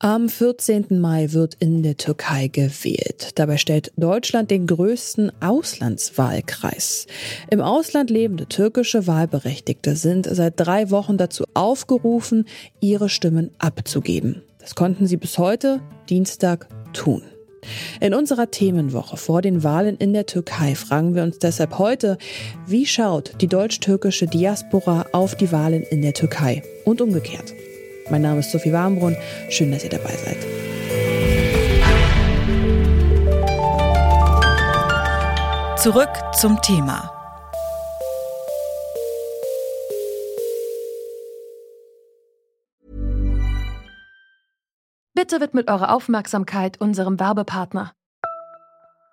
Am 14. Mai wird in der Türkei gewählt. Dabei stellt Deutschland den größten Auslandswahlkreis. Im Ausland lebende türkische Wahlberechtigte sind seit drei Wochen dazu aufgerufen, ihre Stimmen abzugeben. Das konnten sie bis heute, Dienstag, tun. In unserer Themenwoche vor den Wahlen in der Türkei fragen wir uns deshalb heute, wie schaut die deutsch-türkische Diaspora auf die Wahlen in der Türkei und umgekehrt. Mein Name ist Sophie Warmbrunn. Schön, dass ihr dabei seid. Zurück zum Thema. Bitte widmet eure Aufmerksamkeit unserem Werbepartner.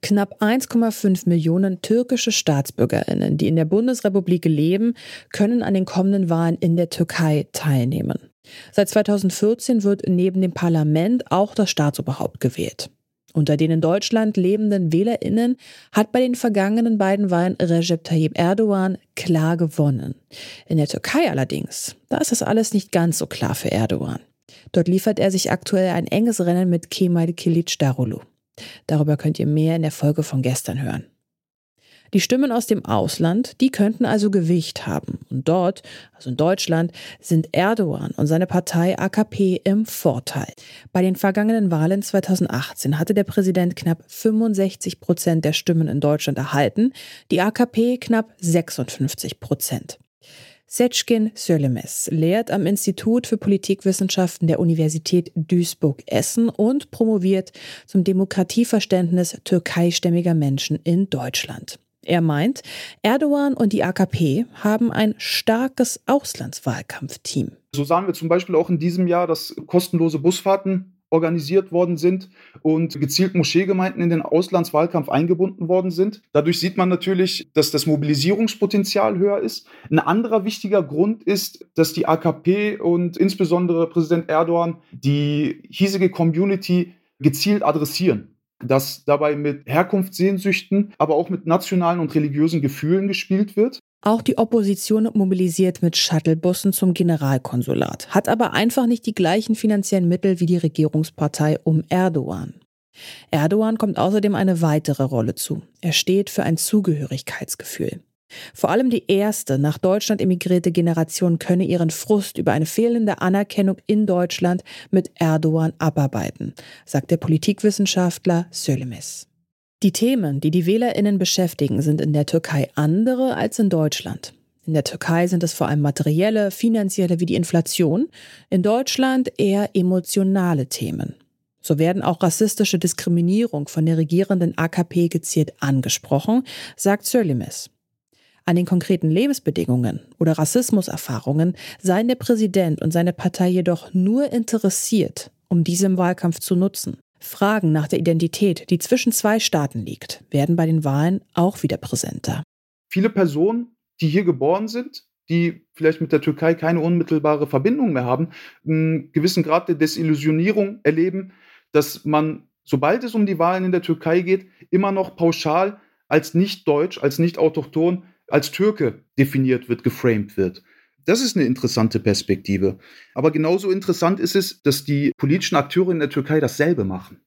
Knapp 1,5 Millionen türkische Staatsbürgerinnen, die in der Bundesrepublik leben, können an den kommenden Wahlen in der Türkei teilnehmen. Seit 2014 wird neben dem Parlament auch das Staatsoberhaupt gewählt. Unter den in Deutschland lebenden Wählerinnen hat bei den vergangenen beiden Wahlen Recep Tayyip Erdogan klar gewonnen. In der Türkei allerdings, da ist das alles nicht ganz so klar für Erdogan. Dort liefert er sich aktuell ein enges Rennen mit Kemal Kılıçdaroğlu. Darüber könnt ihr mehr in der Folge von gestern hören. Die Stimmen aus dem Ausland, die könnten also Gewicht haben. Und dort, also in Deutschland, sind Erdogan und seine Partei AKP im Vorteil. Bei den vergangenen Wahlen 2018 hatte der Präsident knapp 65 Prozent der Stimmen in Deutschland erhalten, die AKP knapp 56 Prozent. Seçkin Söylemez lehrt am Institut für Politikwissenschaften der Universität Duisburg-Essen und promoviert zum Demokratieverständnis türkeistämmiger Menschen in Deutschland. Er meint, Erdogan und die AKP haben ein starkes Auslandswahlkampfteam. So sahen wir zum Beispiel auch in diesem Jahr, dass kostenlose Busfahrten organisiert worden sind und gezielt Moscheegemeinden in den Auslandswahlkampf eingebunden worden sind. Dadurch sieht man natürlich, dass das Mobilisierungspotenzial höher ist. Ein anderer wichtiger Grund ist, dass die AKP und insbesondere Präsident Erdogan die hiesige Community gezielt adressieren dass dabei mit Herkunftssehnsüchten, aber auch mit nationalen und religiösen Gefühlen gespielt wird. Auch die Opposition mobilisiert mit Shuttlebussen zum Generalkonsulat, hat aber einfach nicht die gleichen finanziellen Mittel wie die Regierungspartei um Erdogan. Erdogan kommt außerdem eine weitere Rolle zu. Er steht für ein Zugehörigkeitsgefühl. Vor allem die erste nach Deutschland emigrierte Generation könne ihren Frust über eine fehlende Anerkennung in Deutschland mit Erdogan abarbeiten, sagt der Politikwissenschaftler Sölemes. Die Themen, die die Wählerinnen beschäftigen, sind in der Türkei andere als in Deutschland. In der Türkei sind es vor allem materielle, finanzielle wie die Inflation, in Deutschland eher emotionale Themen. So werden auch rassistische Diskriminierung von der regierenden AKP gezielt angesprochen, sagt Sörlimes. An den konkreten Lebensbedingungen oder Rassismuserfahrungen seien der Präsident und seine Partei jedoch nur interessiert, um diese im Wahlkampf zu nutzen. Fragen nach der Identität, die zwischen zwei Staaten liegt, werden bei den Wahlen auch wieder präsenter. Viele Personen, die hier geboren sind, die vielleicht mit der Türkei keine unmittelbare Verbindung mehr haben, einen gewissen Grad der Desillusionierung erleben, dass man, sobald es um die Wahlen in der Türkei geht, immer noch pauschal als nicht deutsch, als nicht autochton, als Türke definiert wird, geframed wird. Das ist eine interessante Perspektive. Aber genauso interessant ist es, dass die politischen Akteure in der Türkei dasselbe machen.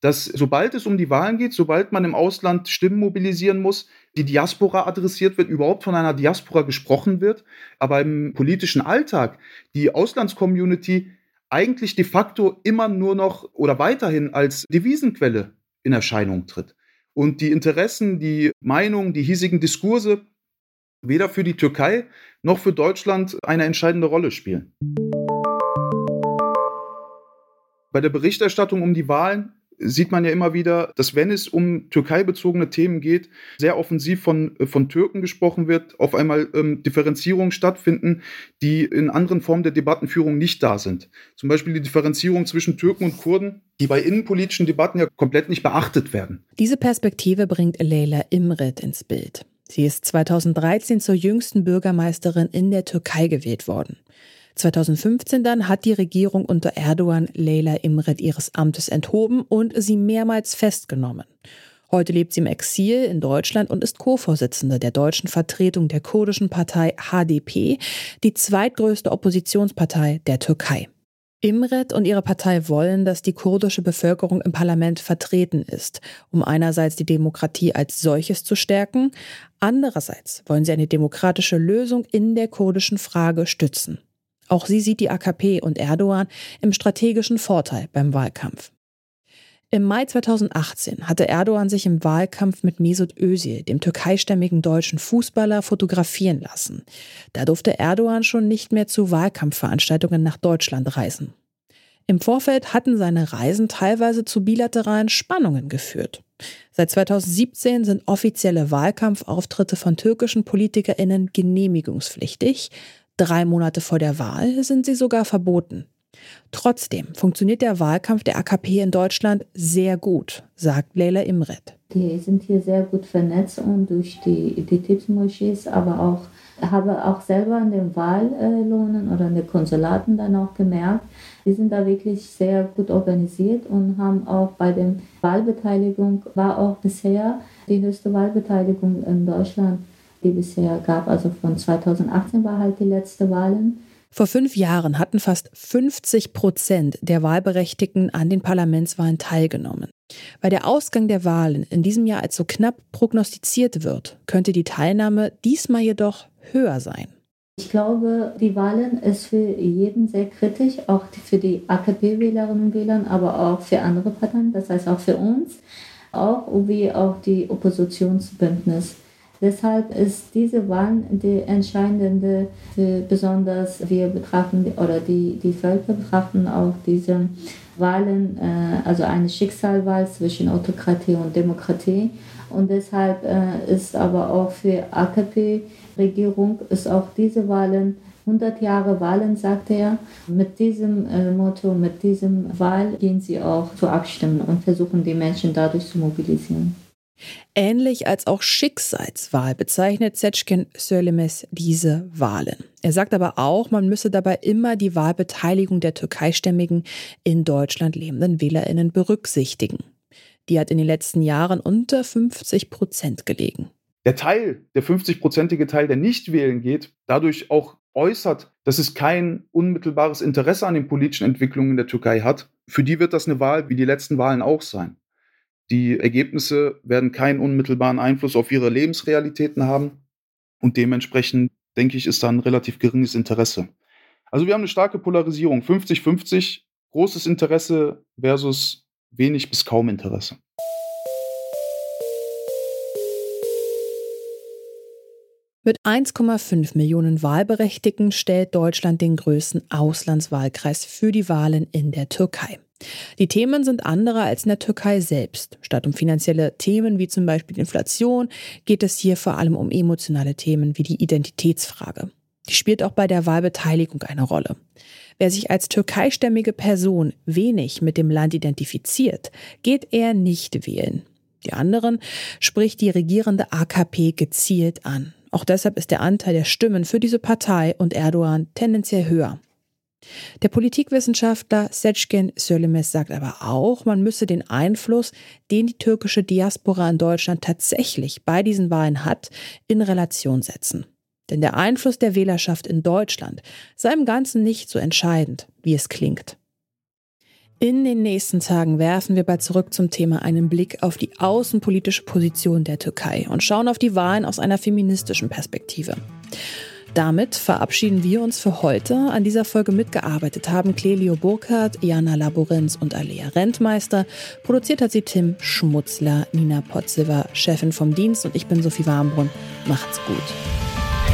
Dass sobald es um die Wahlen geht, sobald man im Ausland Stimmen mobilisieren muss, die Diaspora adressiert wird, überhaupt von einer Diaspora gesprochen wird, aber im politischen Alltag die Auslandscommunity eigentlich de facto immer nur noch oder weiterhin als Devisenquelle in Erscheinung tritt. Und die Interessen, die Meinungen, die hiesigen Diskurse weder für die Türkei noch für Deutschland eine entscheidende Rolle spielen. Bei der Berichterstattung um die Wahlen sieht man ja immer wieder, dass wenn es um türkeibezogene Themen geht, sehr offensiv von, von Türken gesprochen wird, auf einmal ähm, Differenzierungen stattfinden, die in anderen Formen der Debattenführung nicht da sind. Zum Beispiel die Differenzierung zwischen Türken und Kurden, die bei innenpolitischen Debatten ja komplett nicht beachtet werden. Diese Perspektive bringt Leila Imret ins Bild. Sie ist 2013 zur jüngsten Bürgermeisterin in der Türkei gewählt worden. 2015 dann hat die Regierung unter Erdogan Leila Imret ihres Amtes enthoben und sie mehrmals festgenommen. Heute lebt sie im Exil in Deutschland und ist Co-Vorsitzende der deutschen Vertretung der kurdischen Partei HDP, die zweitgrößte Oppositionspartei der Türkei. Imret und ihre Partei wollen, dass die kurdische Bevölkerung im Parlament vertreten ist, um einerseits die Demokratie als solches zu stärken, andererseits wollen sie eine demokratische Lösung in der kurdischen Frage stützen. Auch sie sieht die AKP und Erdogan im strategischen Vorteil beim Wahlkampf. Im Mai 2018 hatte Erdogan sich im Wahlkampf mit Mesut Özil, dem türkeistämmigen deutschen Fußballer, fotografieren lassen. Da durfte Erdogan schon nicht mehr zu Wahlkampfveranstaltungen nach Deutschland reisen. Im Vorfeld hatten seine Reisen teilweise zu bilateralen Spannungen geführt. Seit 2017 sind offizielle Wahlkampfauftritte von türkischen Politikerinnen genehmigungspflichtig, Drei Monate vor der Wahl sind sie sogar verboten. Trotzdem funktioniert der Wahlkampf der AKP in Deutschland sehr gut, sagt Leila Imret. Die sind hier sehr gut vernetzt und durch die, die aber auch habe auch selber an den Wahllohnen oder an den Konsulaten dann auch gemerkt, die sind da wirklich sehr gut organisiert und haben auch bei der Wahlbeteiligung, war auch bisher die höchste Wahlbeteiligung in Deutschland die bisher gab. Also von 2018 war halt die letzte Wahlen. Vor fünf Jahren hatten fast 50 Prozent der Wahlberechtigten an den Parlamentswahlen teilgenommen. Weil der Ausgang der Wahlen in diesem Jahr als so knapp prognostiziert wird, könnte die Teilnahme diesmal jedoch höher sein. Ich glaube, die Wahlen ist für jeden sehr kritisch, auch für die AKP-Wählerinnen und Wähler, aber auch für andere Parteien, das heißt auch für uns, auch wie auch die Oppositionsbündnis. Deshalb ist diese Wahl die entscheidende, besonders wir betrachten oder die, die Völker betrachten auch diese Wahlen, äh, also eine Schicksalwahl zwischen Autokratie und Demokratie. Und deshalb äh, ist aber auch für AKP-Regierung ist auch diese Wahlen 100 Jahre Wahlen, sagte er. Mit diesem äh, Motto, mit diesem Wahl gehen sie auch zu abstimmen und versuchen die Menschen dadurch zu mobilisieren. Ähnlich als auch Schicksalswahl bezeichnet Setschken Söylemes diese Wahlen. Er sagt aber auch, man müsse dabei immer die Wahlbeteiligung der türkeistämmigen in Deutschland lebenden WählerInnen berücksichtigen. Die hat in den letzten Jahren unter 50 Prozent gelegen. Der Teil, der 50-prozentige Teil, der nicht wählen geht, dadurch auch äußert, dass es kein unmittelbares Interesse an den politischen Entwicklungen in der Türkei hat, für die wird das eine Wahl wie die letzten Wahlen auch sein. Die Ergebnisse werden keinen unmittelbaren Einfluss auf ihre Lebensrealitäten haben und dementsprechend, denke ich, ist da ein relativ geringes Interesse. Also wir haben eine starke Polarisierung, 50-50, großes Interesse versus wenig bis kaum Interesse. Mit 1,5 Millionen Wahlberechtigten stellt Deutschland den größten Auslandswahlkreis für die Wahlen in der Türkei. Die Themen sind andere als in der Türkei selbst. Statt um finanzielle Themen wie zum Beispiel Inflation geht es hier vor allem um emotionale Themen wie die Identitätsfrage. Die spielt auch bei der Wahlbeteiligung eine Rolle. Wer sich als türkeistämmige Person wenig mit dem Land identifiziert, geht eher nicht wählen. Die anderen spricht die regierende AKP gezielt an. Auch deshalb ist der Anteil der Stimmen für diese Partei und Erdogan tendenziell höher. Der Politikwissenschaftler Seçkin Söylemez sagt aber auch, man müsse den Einfluss, den die türkische Diaspora in Deutschland tatsächlich bei diesen Wahlen hat, in Relation setzen. Denn der Einfluss der Wählerschaft in Deutschland sei im Ganzen nicht so entscheidend, wie es klingt. In den nächsten Tagen werfen wir bei Zurück zum Thema einen Blick auf die außenpolitische Position der Türkei und schauen auf die Wahlen aus einer feministischen Perspektive. Damit verabschieden wir uns für heute. An dieser Folge mitgearbeitet haben Clelio Burkhardt, Jana Laborenz und Alea Rentmeister. Produziert hat sie Tim Schmutzler, Nina Potziver, Chefin vom Dienst und ich bin Sophie Warmbrunn. Macht's gut.